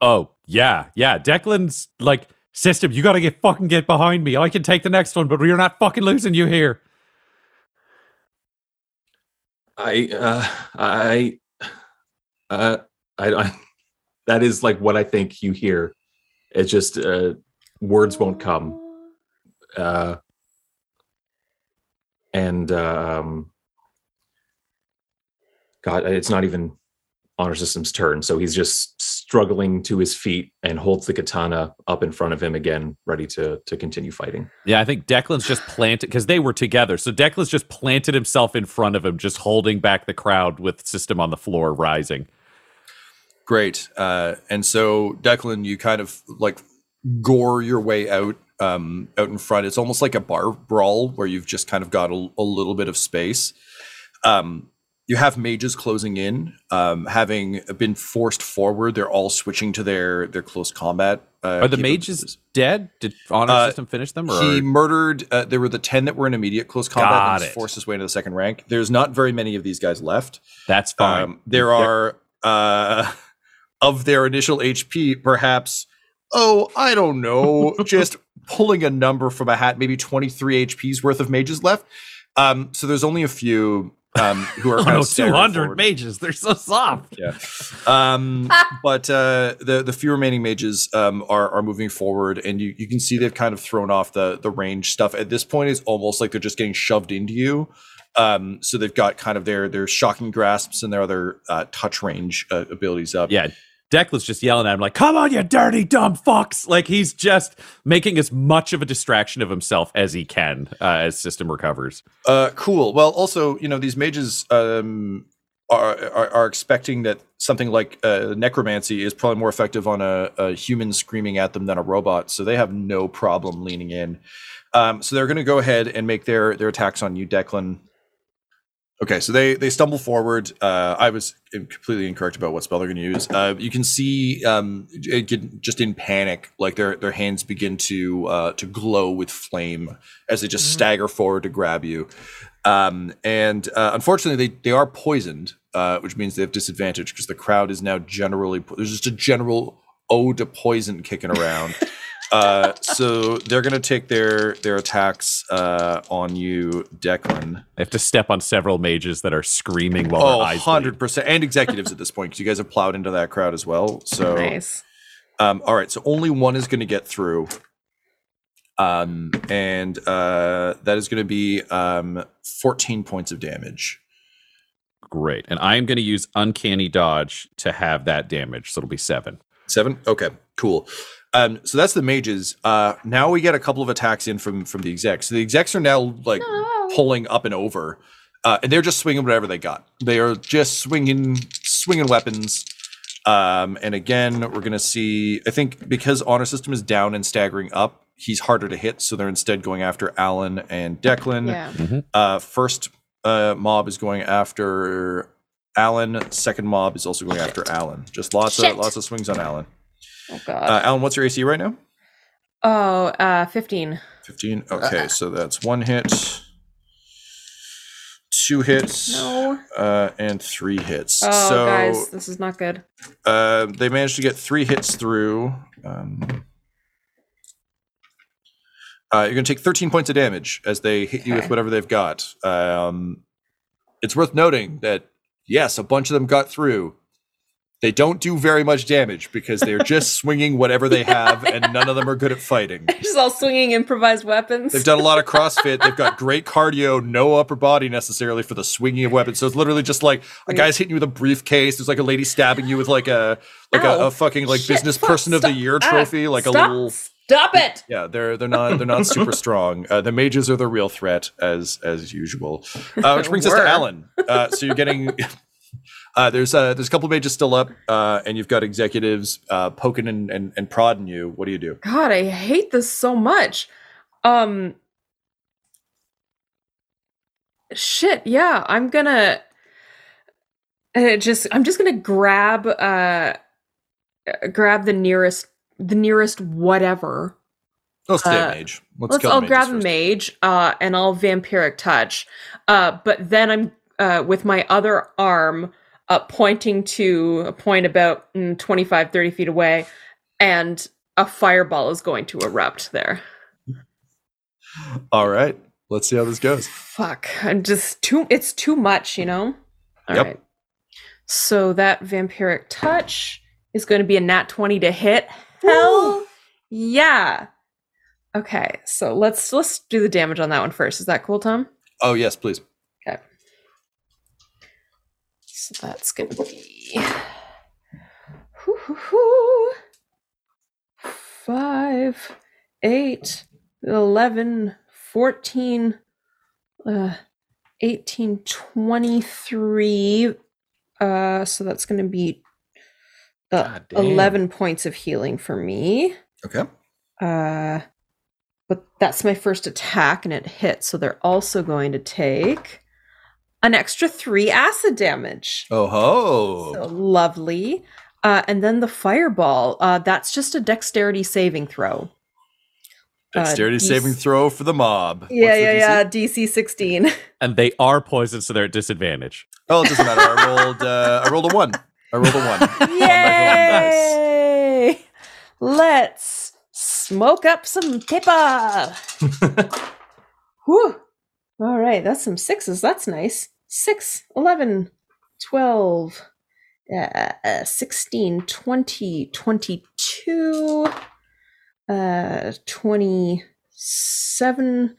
Oh yeah, yeah. Declan's like system. You got to get fucking get behind me. I can take the next one, but we're not fucking losing you here. I, uh, I, uh, I, I, that is like what I think you hear. It's just uh, words won't come, uh, and um, God, it's not even honor system's turn. So he's just struggling to his feet and holds the katana up in front of him again, ready to to continue fighting. Yeah, I think Declan's just planted because they were together. So Declan's just planted himself in front of him, just holding back the crowd with system on the floor rising. Great. Uh, and so, Declan, you kind of like gore your way out um, out in front. It's almost like a bar brawl where you've just kind of got a, a little bit of space. Um, you have mages closing in, um, having been forced forward. They're all switching to their their close combat. Uh, Are the mages dead? Did honor Uh, system finish them? Or He murdered. Uh, there were the ten that were in immediate close combat. And forced his way into the second rank. There's not very many of these guys left. that's fine. Um, there are uh, of their initial HP, perhaps. Oh, I don't know. just pulling a number from a hat, maybe 23 HP's worth of mages left. Um, so there's only a few um, who are oh no, of staggering two hundred forward. mages. They're so soft. Yeah. Um, but uh, the the few remaining mages um, are are moving forward, and you, you can see they've kind of thrown off the the range stuff. At this point, it's almost like they're just getting shoved into you. Um, so they've got kind of their their shocking grasps and their other uh, touch range uh, abilities up. Yeah, Declan's just yelling at him like, "Come on, you dirty dumb fucks!" Like he's just making as much of a distraction of himself as he can uh, as System recovers. Uh, cool. Well, also, you know, these mages um, are, are are expecting that something like uh, necromancy is probably more effective on a, a human screaming at them than a robot, so they have no problem leaning in. Um, so they're going to go ahead and make their their attacks on you, Declan. Okay, so they they stumble forward. Uh, I was completely incorrect about what spell they're going to use. Uh, you can see um, just in panic, like their their hands begin to uh, to glow with flame as they just stagger forward to grab you. Um, and uh, unfortunately, they they are poisoned, uh, which means they have disadvantage because the crowd is now generally po- there's just a general ode to poison kicking around. uh, so they're going to take their their attacks uh, on you, Declan. I have to step on several mages that are screaming while Oh, their eyes bleed. 100%. And executives at this point, because you guys have plowed into that crowd as well. So, Nice. um, all right. So only one is going to get through. Um, and uh, that is going to be um, 14 points of damage. Great, and I am going to use Uncanny Dodge to have that damage, so it'll be seven. Seven? Okay, cool. Um, so that's the mages. Uh, now we get a couple of attacks in from from the execs. So the execs are now like No. pulling up and over, uh, and they're just swinging whatever they got. They are just swinging swinging weapons. Um, and again, we're gonna see. I think because honor system is down and staggering up, he's harder to hit. So they're instead going after Alyn and Declan. Yeah. Uh, first uh, mob is going after Alyn. Second mob is also going after Alyn. Just lots Shit. of lots of swings on Alyn. Oh god. Uh, Alyn, what's your AC right now? oh, uh, 15. 15. Okay, so that's one hit, two hits, No. uh, and three hits. Oh, so guys, this is not good. uh, they managed to get three hits through. Um, uh, you're going to take 13 points of damage as they hit you with whatever they've got. Um, it's worth noting that, yes, a bunch of them got through. They don't do very much damage because they're just swinging whatever they have, and none of them are good at fighting. Just all swinging improvised weapons. They've done a lot of CrossFit. They've got great cardio, no upper body necessarily for the swinging of weapons. So it's literally just like a guy's hitting you with a briefcase. There's like a lady stabbing you with like a like a, Ow. a fucking like Shit, business fuck, person of the stop. year Ah, trophy, like a little. Stop it! Yeah, they're they're not they're not super strong. Uh, the mages are the real threat as as usual. Uh, which brings us to Alyn. Uh, so you're getting. Uh, there's uh, there's a couple pages still up, uh, and you've got executives uh, poking and, and, and prodding you. What do you do? God, I hate this so much. Um shit, yeah, I'm gonna uh, just I'm just gonna grab uh grab the nearest the nearest whatever. Let's stay Uh, a mage. Let's, Let's I'll grab a mage uh and I'll vampiric touch. Uh but then I'm uh with my other arm uh pointing to a point about mm, 25 30 feet away and a fireball is going to erupt there. All right, let's see how this goes. Fuck. I'm just too it's too much, you know? All right. Yep. So that vampiric touch is going to be a nat 20 to hit. Hell yeah. Okay, so let's let's do the damage on that one first. Is that cool, Tom? Oh yes, please. So that's gonna be Hoo, hoo, hoo. five, eight, 11, 14, uh, 18, 23. Uh, so that's gonna be uh, God 11 points of healing for me. Okay. Uh, but that's my first attack and it hits. So they're also going to take an extra three acid damage. Oh ho! So lovely. Uh, and then the fireball. Uh, that's just a dexterity saving throw. uh, Dexterity DC saving throw for the mob. Yeah, the yeah, DC? yeah. DC 16. And they are poisoned, so they're at disadvantage. Oh, it doesn't matter. I rolled. Uh, I rolled a one. I rolled a one. Yay! Let's smoke up some pepper. Whew. All right, that's some sixes. That's nice. 6, 11, 12, uh, uh, 16, 20, 22, uh, 27,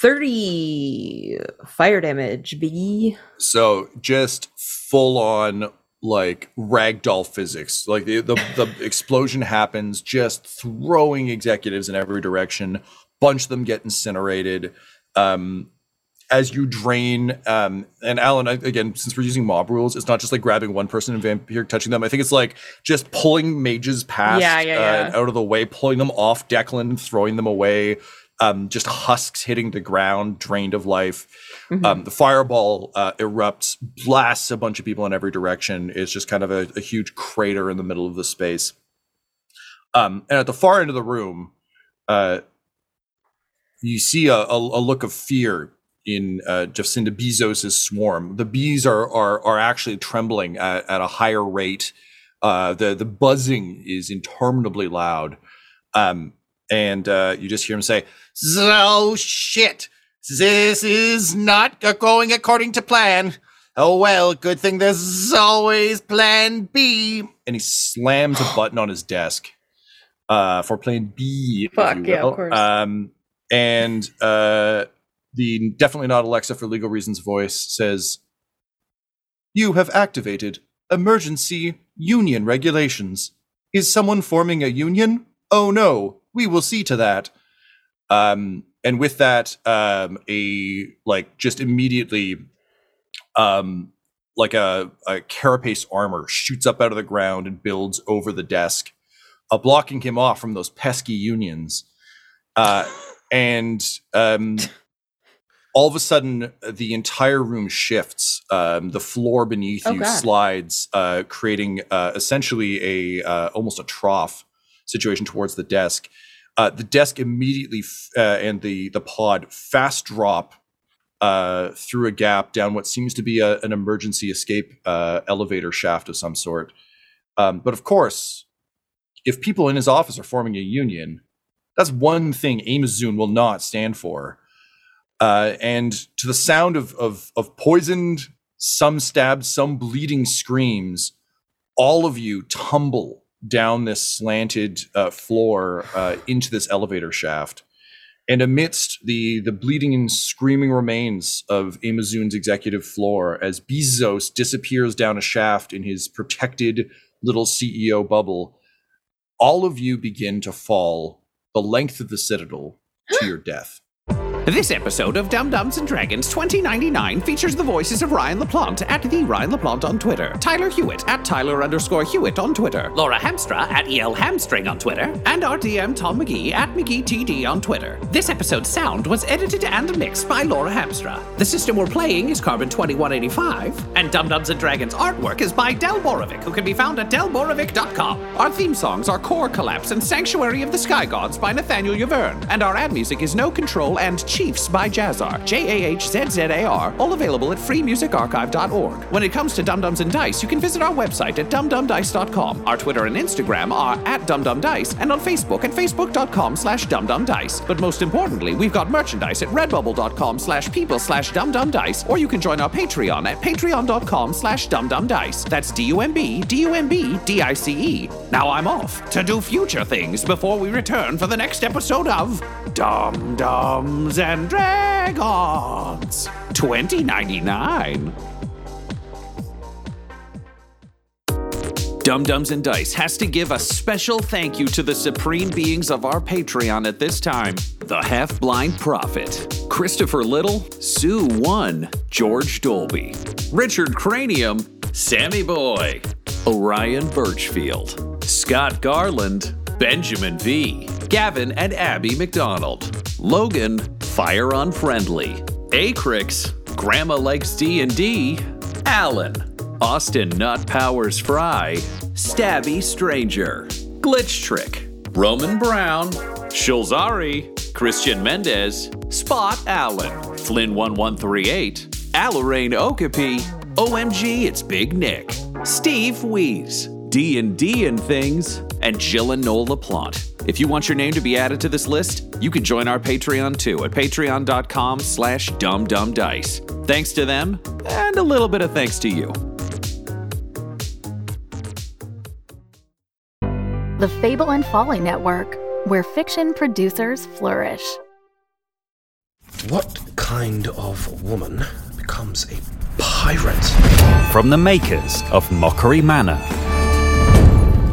30 fire damage, B. So just full on like ragdoll physics. Like the, the the explosion happens, just throwing executives in every direction. Bunch of them get incinerated. Um, as you drain, um, and Alyn, again, since we're using mob rules, it's not just like grabbing one person and vampire touching them. I think it's like just pulling mages past, Yeah, yeah, uh, yeah. and out of the way, pulling them off Declan, throwing them away. Um, just husks hitting the ground, drained of life. Mhm. Um, the fireball uh, erupts, blasts a bunch of people in every direction. It's just kind of a, a huge crater in the middle of the space. Um, and at the far end of the room, uh, you see a, a, a look of fear in uh, Jacinda Bee-zoos' swarm. The bees are are are actually trembling at, at a higher rate. Uh, the the buzzing is interminably loud, um, and uh, you just hear him say, So shit. This is not going according to plan. Oh well, good thing there's always plan B. and he slams a button on his desk uh, for plan B. Fuck, yeah, of course. Um, and uh, the definitely not Alexa for legal reasons voice says, "You have activated emergency union regulations. Is someone forming a union? Oh no, we will see to that." Um, and with that, um, a like just immediately, um, like a, a carapace armor shoots up out of the ground and builds over the desk, uh, blocking him off from those pesky unions. Uh, and um, all of a sudden, the entire room shifts. Um, the floor beneath Oh, you God. slides, uh, creating uh, essentially a uh, almost a trough situation towards the desk. Uh, the desk immediately f- uh, and the the pod fast drop uh, through a gap down what seems to be a, an emergency escape uh, elevator shaft of some sort. Um, but of course, if people in his office are forming a union, that's one thing Amazoon will not stand for. Uh, and to the sound of, of of poisoned, some stabbed, some bleeding screams, all of you tumble down this slanted uh, floor uh, into this elevator shaft. And amidst the the bleeding and screaming remains of Amazoon's executive floor, as Bee-zoos disappears down a shaft in his protected little CEO bubble, all of you begin to fall the length of the citadel to your death. This episode of Dumb-Dumbs and Dragons 2099 features the voices of Ryan LaPlante at the Ryan LaPlante on Twitter, Tyler Hewitt at Tyler underscore Hewitt on Twitter, Laura Hamstra at EL Hamstring on Twitter, and our DM Tom McGee at McGeeTD on Twitter. This episode's sound was edited and mixed by Laura Hamstra. The system we're playing is Carbon 2185, and Dumb-Dumbs and Dragons artwork is by Del Borovic, who can be found at delborovic.com. Our theme songs are Core Collapse and Sanctuary of the Sky Gods by Nathaniel Yaverne, and our ad music is No Control and Chiefs by Jazzar, J A H Z Z A R, all available at freemusicarchive.org. When it comes to Dumb-Dumbs and Dice, you can visit our website at dumbdumbdice.com. Our Twitter and Instagram are at dumbdumbdice, and on Facebook at facebook.com slash dumbdumbdice. But most importantly, we've got merchandise at redbubble.com slash people slash dumbdumbdice, or you can join our Patreon at patreon.com slash dumbdumbdice. That's D-U-M-B, D-U-M-B, D-I-C-E. Now I'm off to do future things before we return for the next episode of Dumb-Dumbs and Dragons 2099. Dumb-Dumbs and Dice has to give a special thank you to the supreme beings of our Patreon at this time the Half Blind Prophet, Christopher Little, Sue One, George Dolby, Richard Cranium, Sammy Boy, Orion Birchfield, Scott Garland, Benjamin V, Gavin and Abby McDonald, Logan, Fire Unfriendly, Acrix, Grandma Likes D&D, Alan, Austin Nut Powers Fry, Stabby Stranger, Glitch Trick, Roman Brown, Shulzari, Christian Mendez, Spot Allen, Flynn 1138, Alarain Okapi, OMG It's Big Nick, Steve Wees, D&D and Things, and Jill and Noel LaPlante. If you want your name to be added to this list, you can join our Patreon too at patreon.com slash dumbdumbdice. Thanks to them, and a little bit of thanks to you. The Fable and Folly Network, where fiction producers flourish. What kind of woman becomes becomes a pirate. From the makers of Mockery Manor.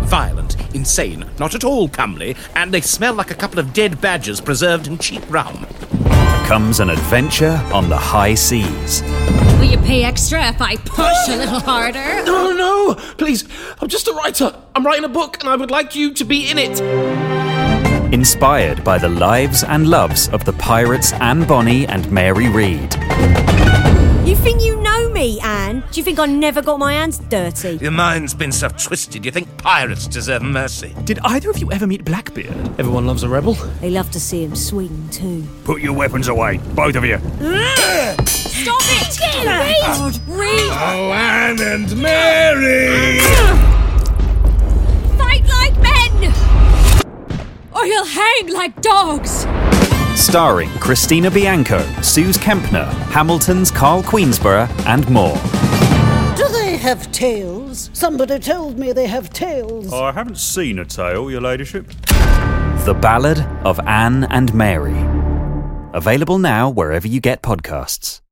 Violent, insane, not at all comely, and they smell like a couple of dead badgers preserved in cheap rum. Comes an adventure on the high seas. Will you pay extra if I push a little harder? No, no, please. I'm just a writer. I'm writing a book and I would like you to be in it. Inspired by the lives and loves of the pirates Anne Bonny and Mary Read. You think you know me, Anne? Do you think I never got my hands dirty? Your mind's been so twisted, you think pirates deserve mercy. Did either of you ever meet Blackbeard? Everyone loves a rebel. They love to see him swing too. Put your weapons away, both of you. Stop it! Read! Read! Oh, Anne and Mary! Fight like men! Or you'll hang like dogs! Starring Christina Bianco, Suze Kempner, Hamilton's Karl Queensborough, and more. They have tails? Somebody told me they have tails. Oh, I haven't seen a tail, your ladyship. The Ballad of Anne and Mary. Available now wherever you get podcasts.